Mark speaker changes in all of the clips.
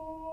Speaker 1: Oh.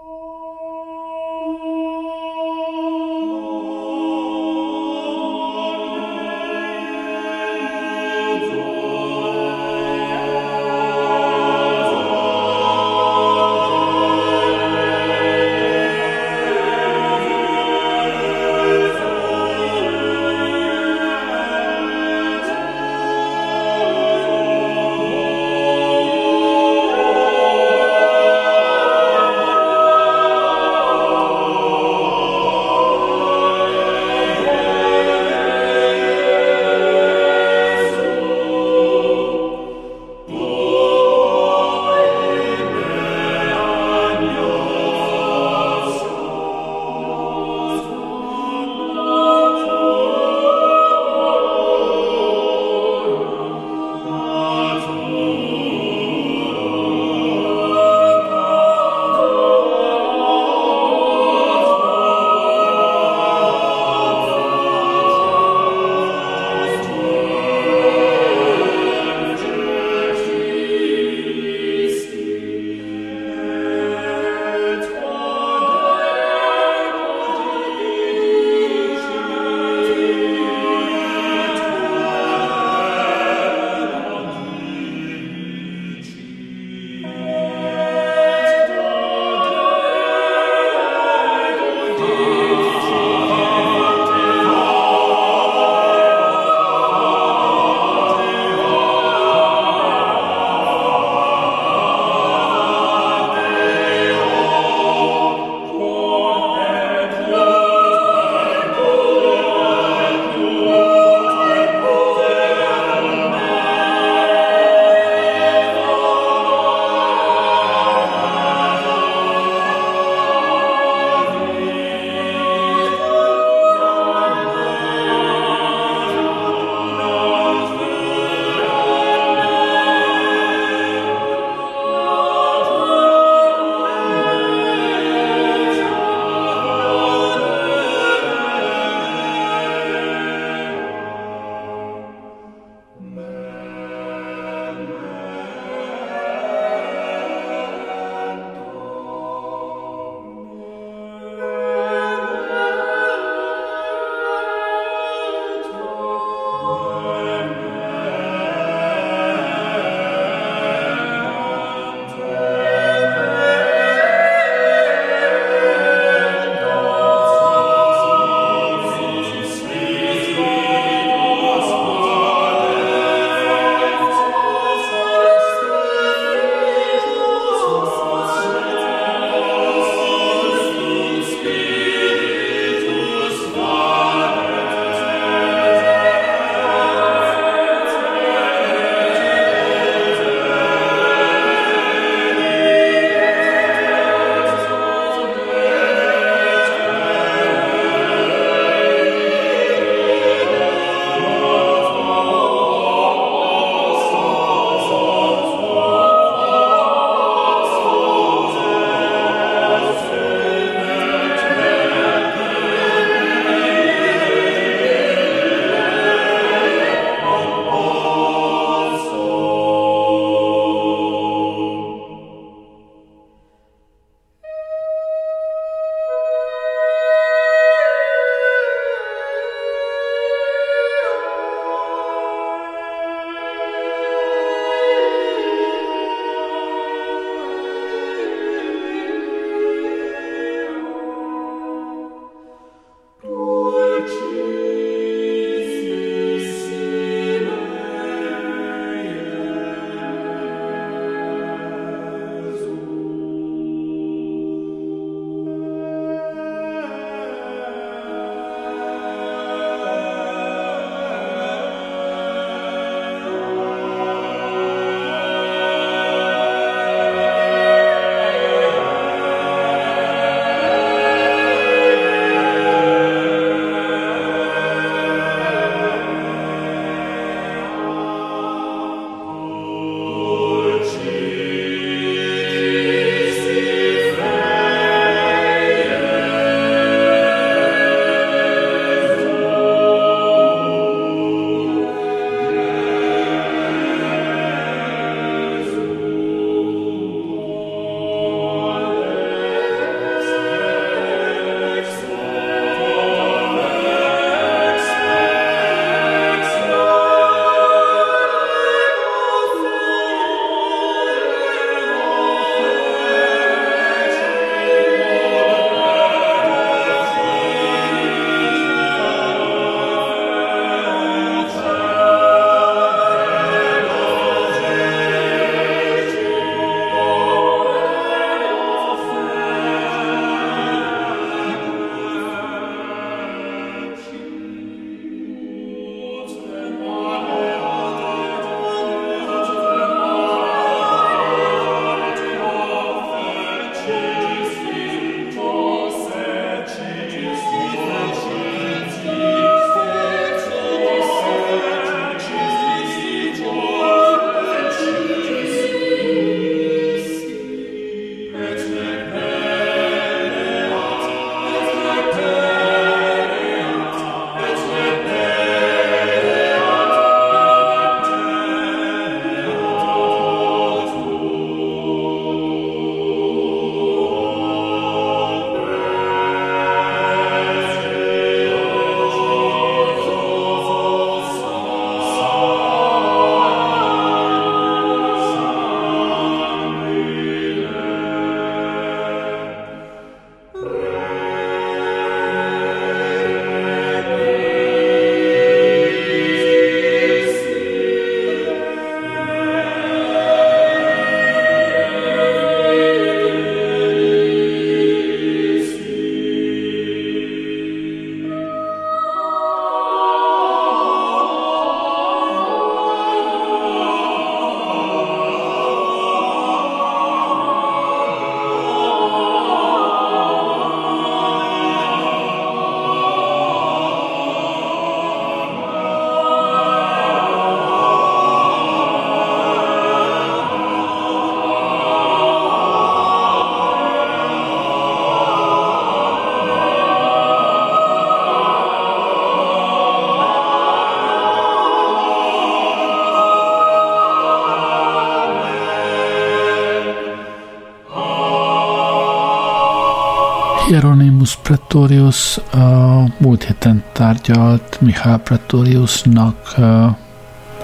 Speaker 1: Pretorius a múlt héten tárgyalt Mihály Pretoriusnak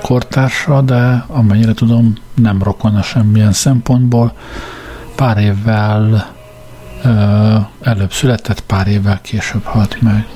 Speaker 1: kortársa, de amennyire tudom, nem rokona semmilyen szempontból. Pár évvel előbb született, pár évvel később halt meg.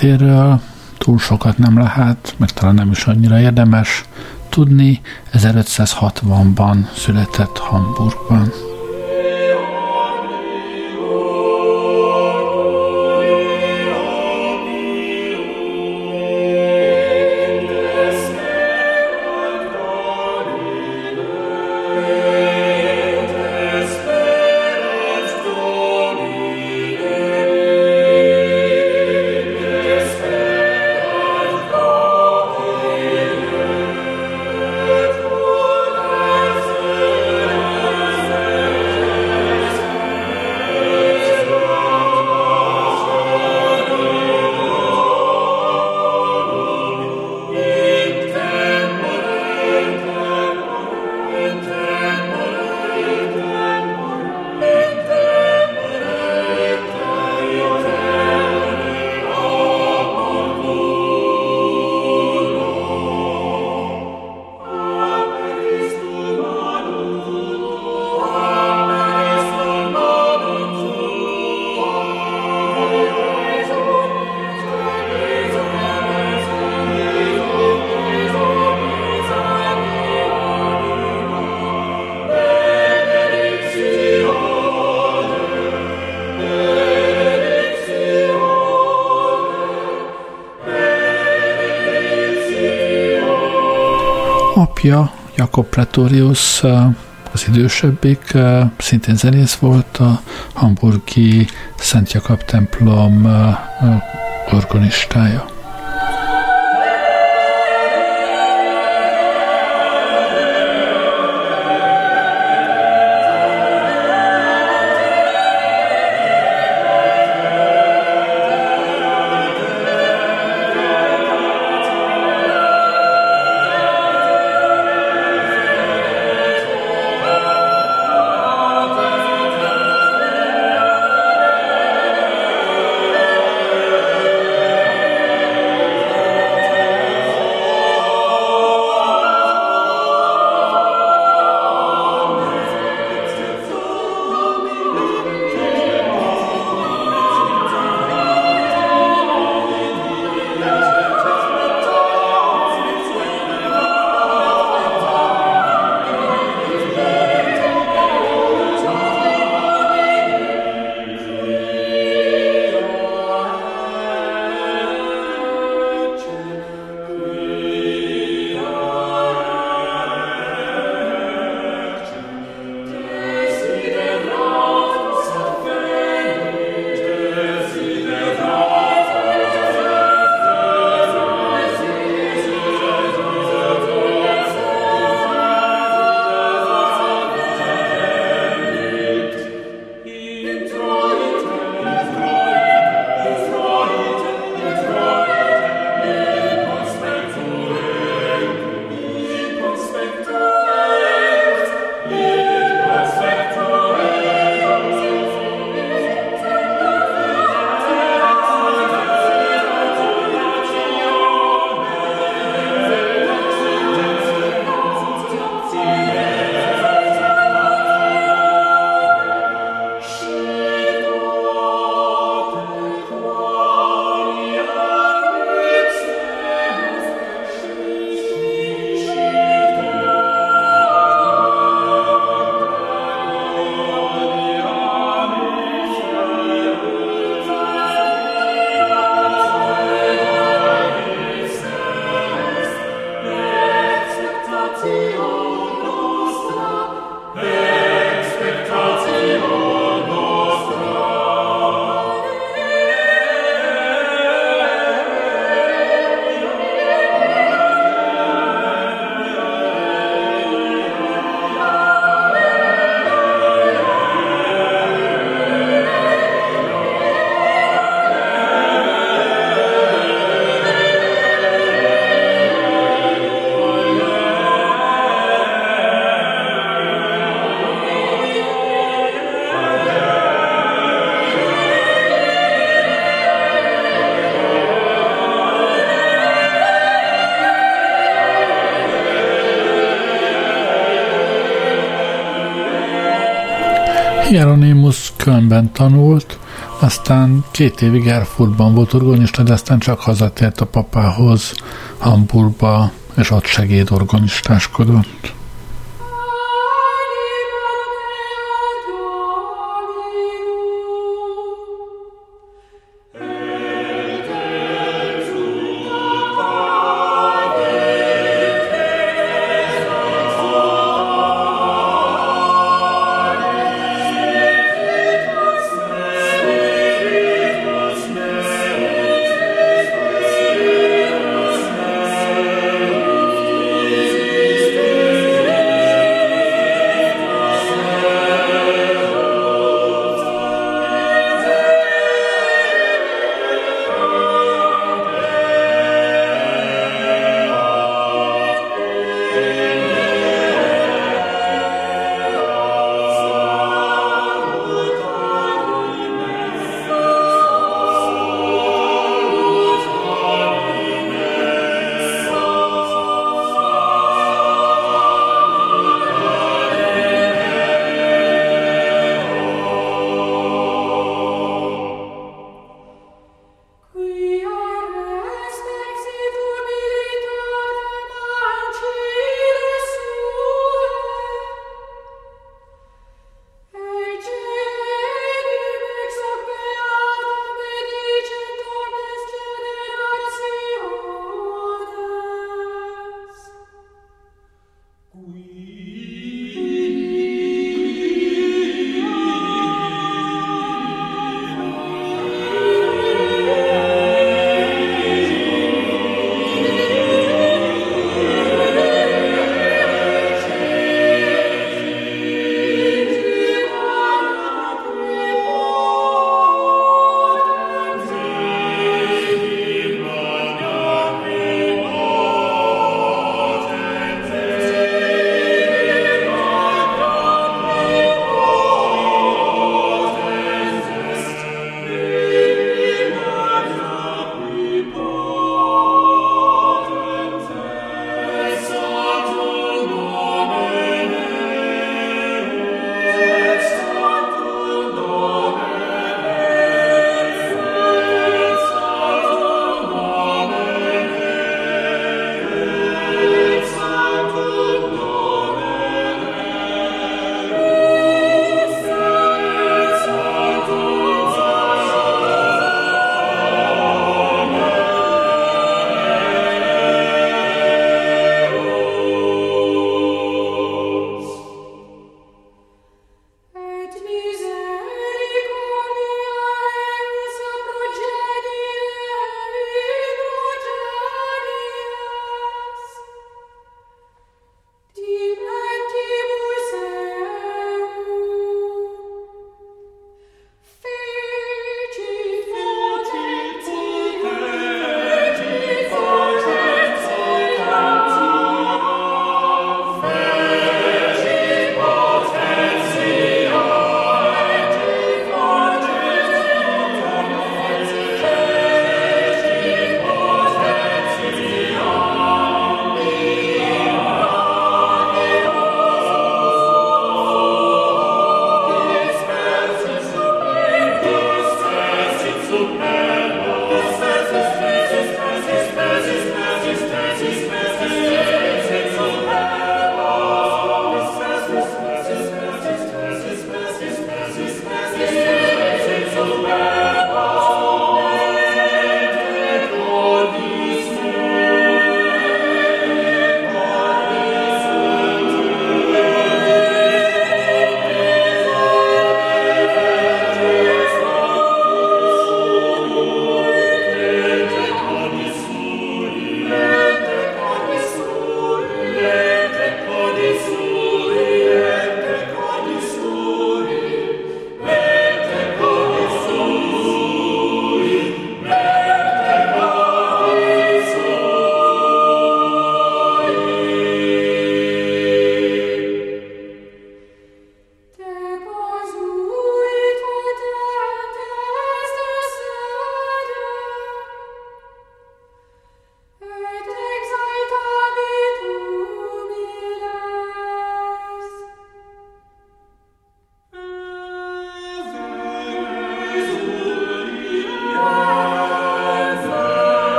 Speaker 1: Életéről túl sokat nem lehet, meg talán nem is annyira érdemes tudni. 1560-ban született Hamburgban. Jakob Pretorius, az idősebbik, szintén zenész volt, a hamburgi Szent Jakab templom organistája. Kölnben tanult, Aztán két évig Erfurtban volt organista, de aztán csak hazatért a papához, Hamburgba, és ott segédorgonistáskodott.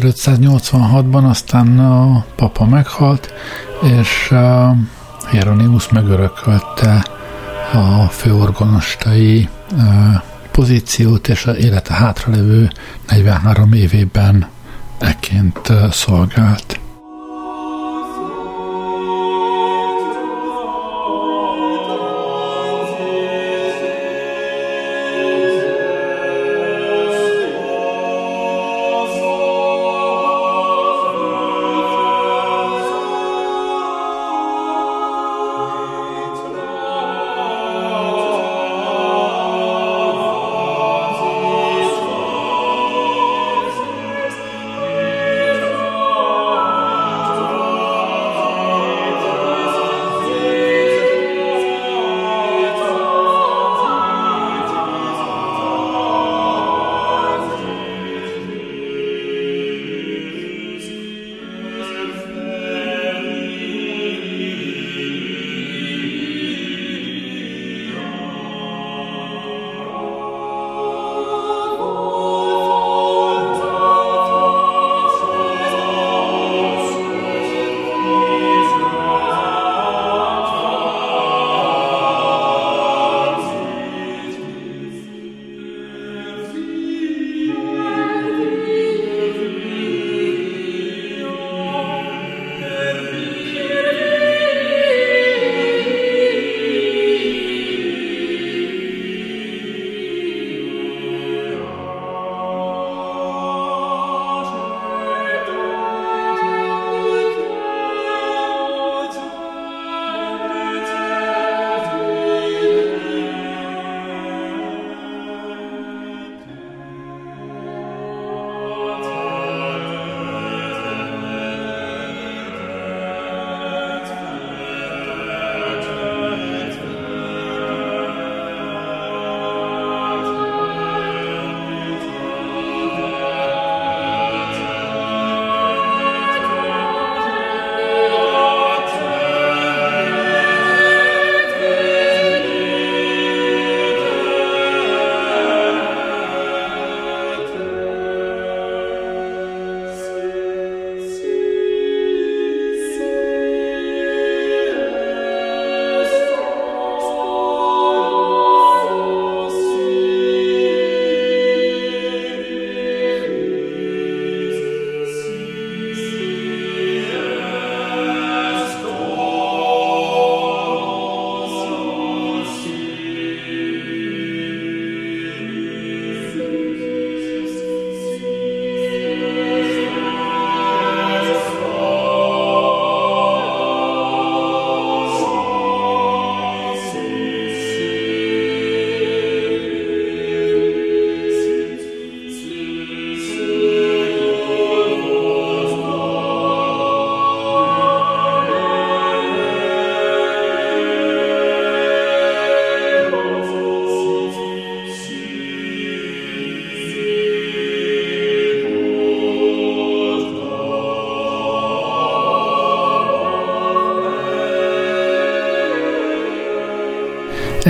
Speaker 1: 1586-ban aztán a papa meghalt, és Hieronymus megörökölte a főorgonostai pozíciót, és az élete hátralevő 43 évében eként szolgált.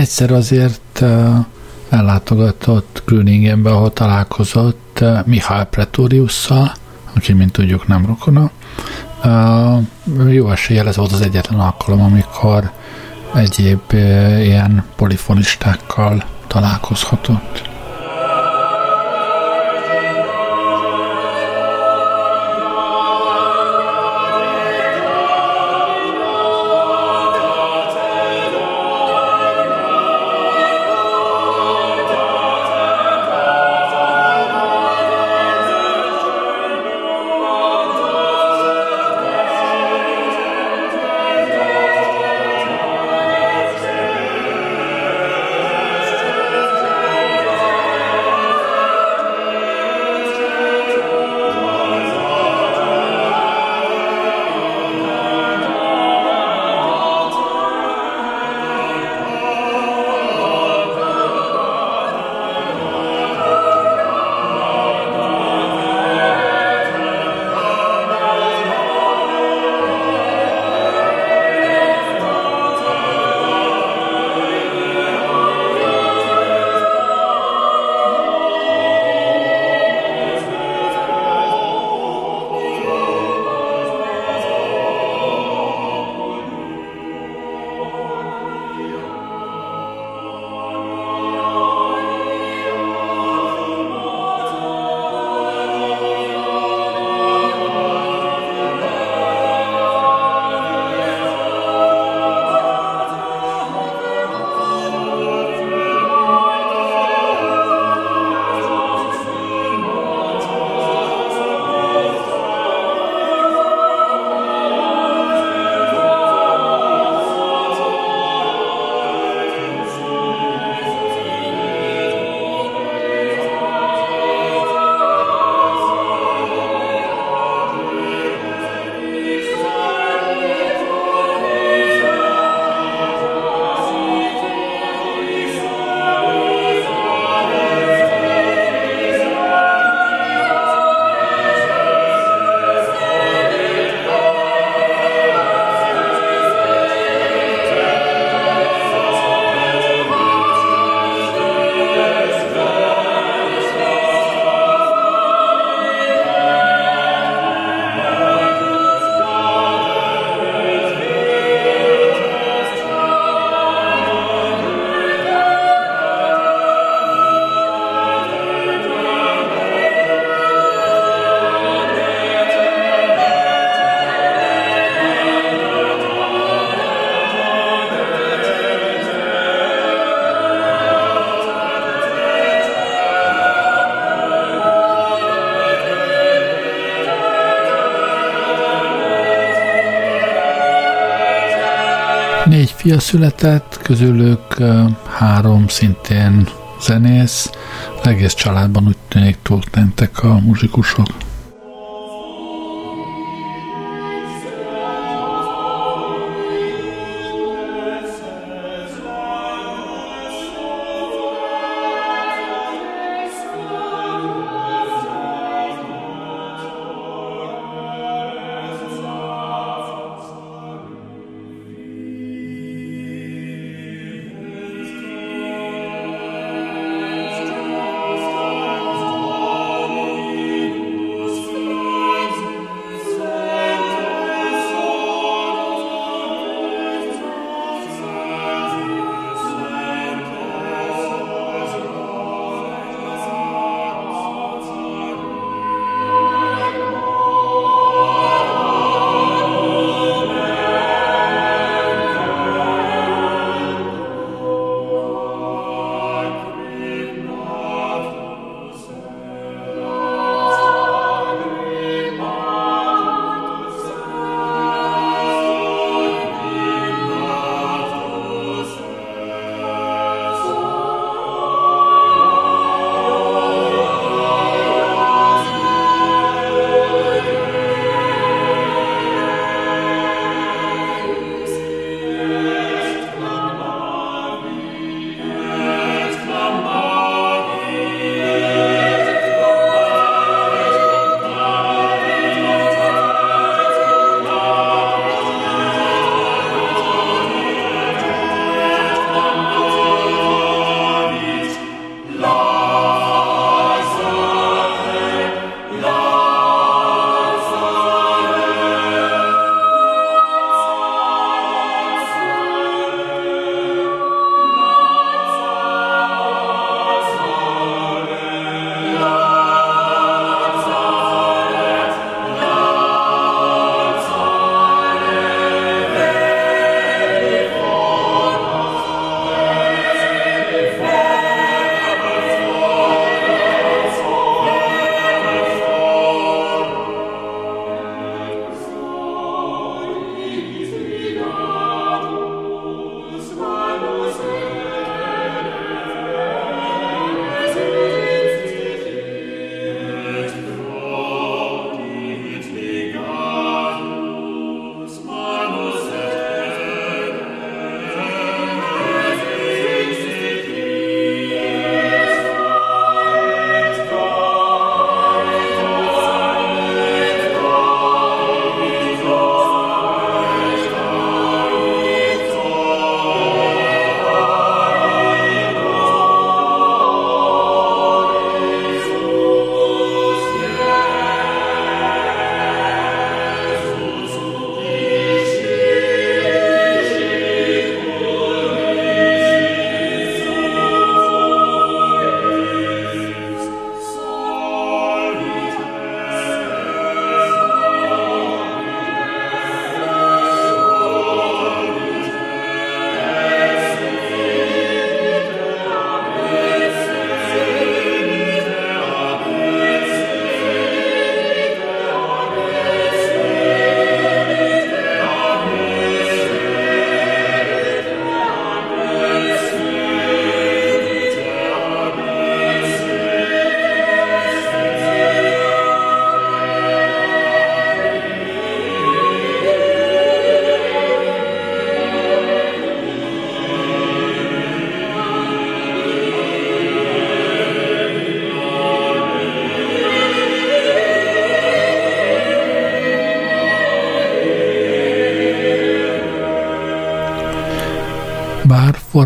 Speaker 1: Egyszer azért ellátogatott Gröningenbe, ahol találkozott Mihály Pretoriusszal, aki, mint tudjuk, nem rokona. Jó eséllyel ez volt az egyetlen alkalom, amikor egyéb ilyen polifonistákkal találkozhatott. Négy fia született, közülük három szintén zenész, az egész családban úgy tűnik történtek a muzsikusok.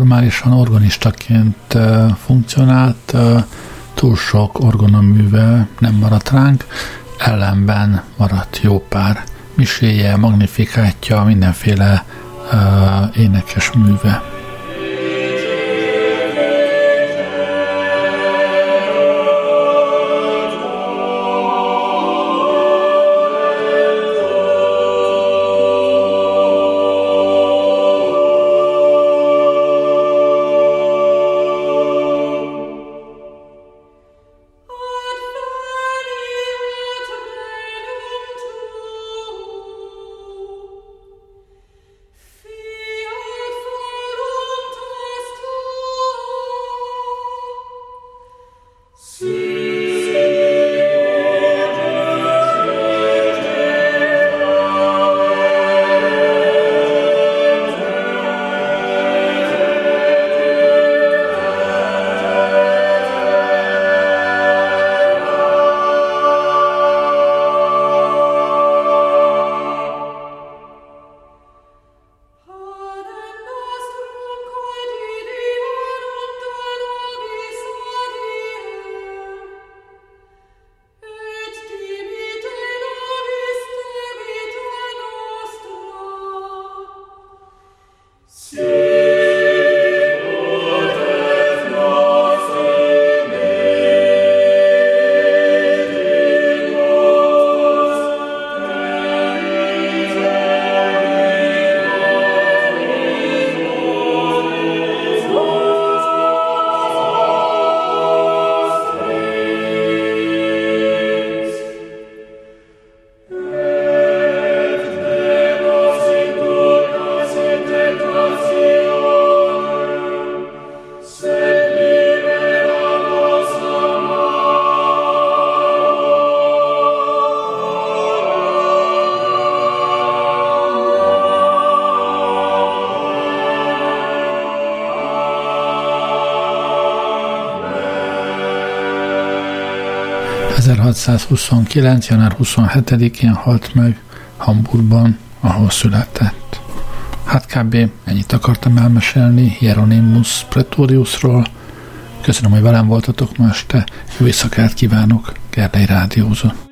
Speaker 1: Formálisan organistaként funkcionált, túl sok orgonaműve nem maradt ránk, ellenben maradt jó pár miséje, magnifikátja, mindenféle énekes műve. 1629. január 27-én halt meg Hamburgban, ahol született. Hát kb. ennyit akartam elmesélni Hieronymus Pretoriusról. Köszönöm, hogy velem voltatok ma este. Jó éjszakát kívánok, Gerlei Rádiózó.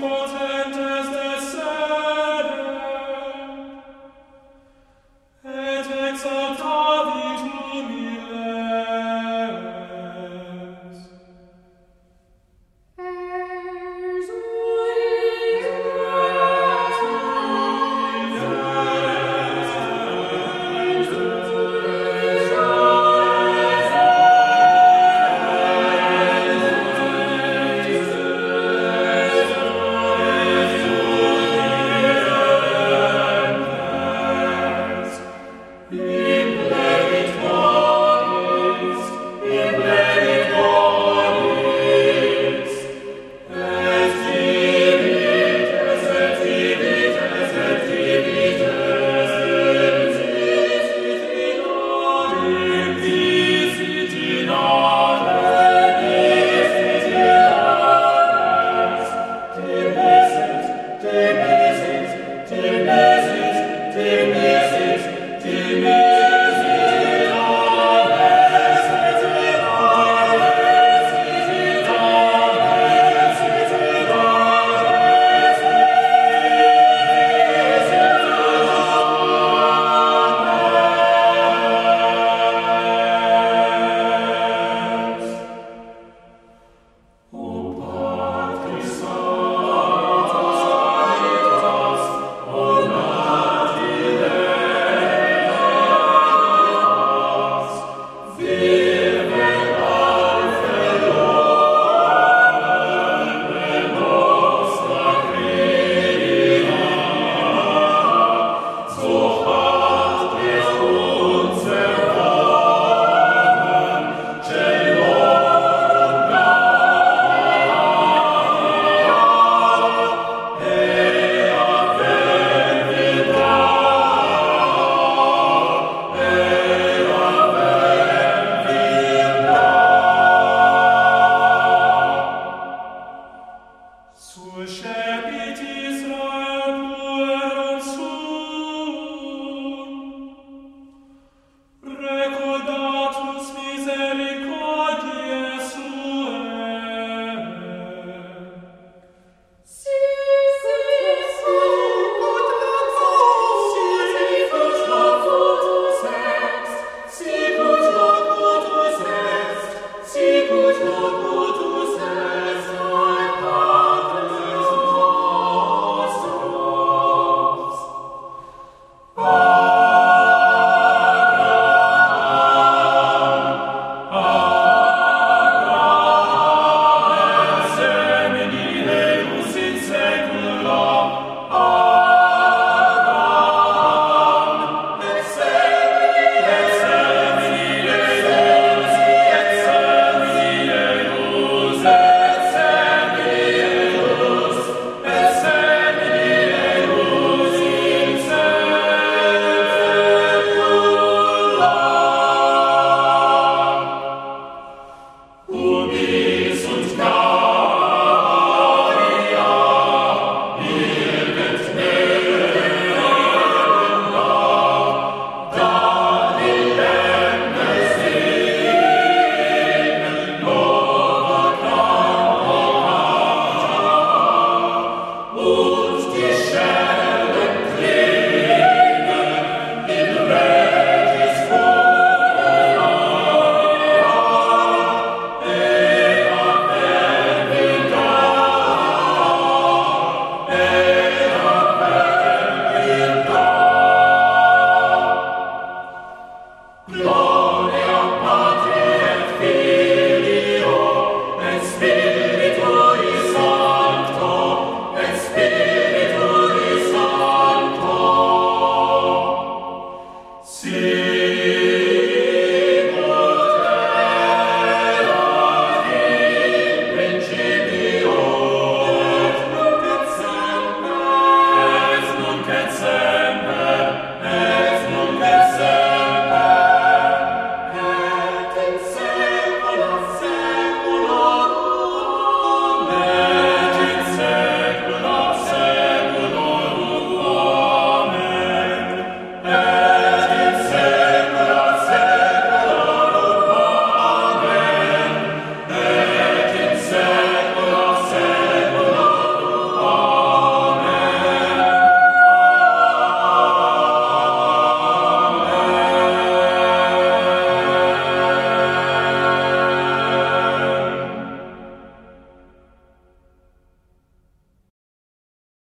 Speaker 1: for